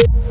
you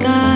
sky.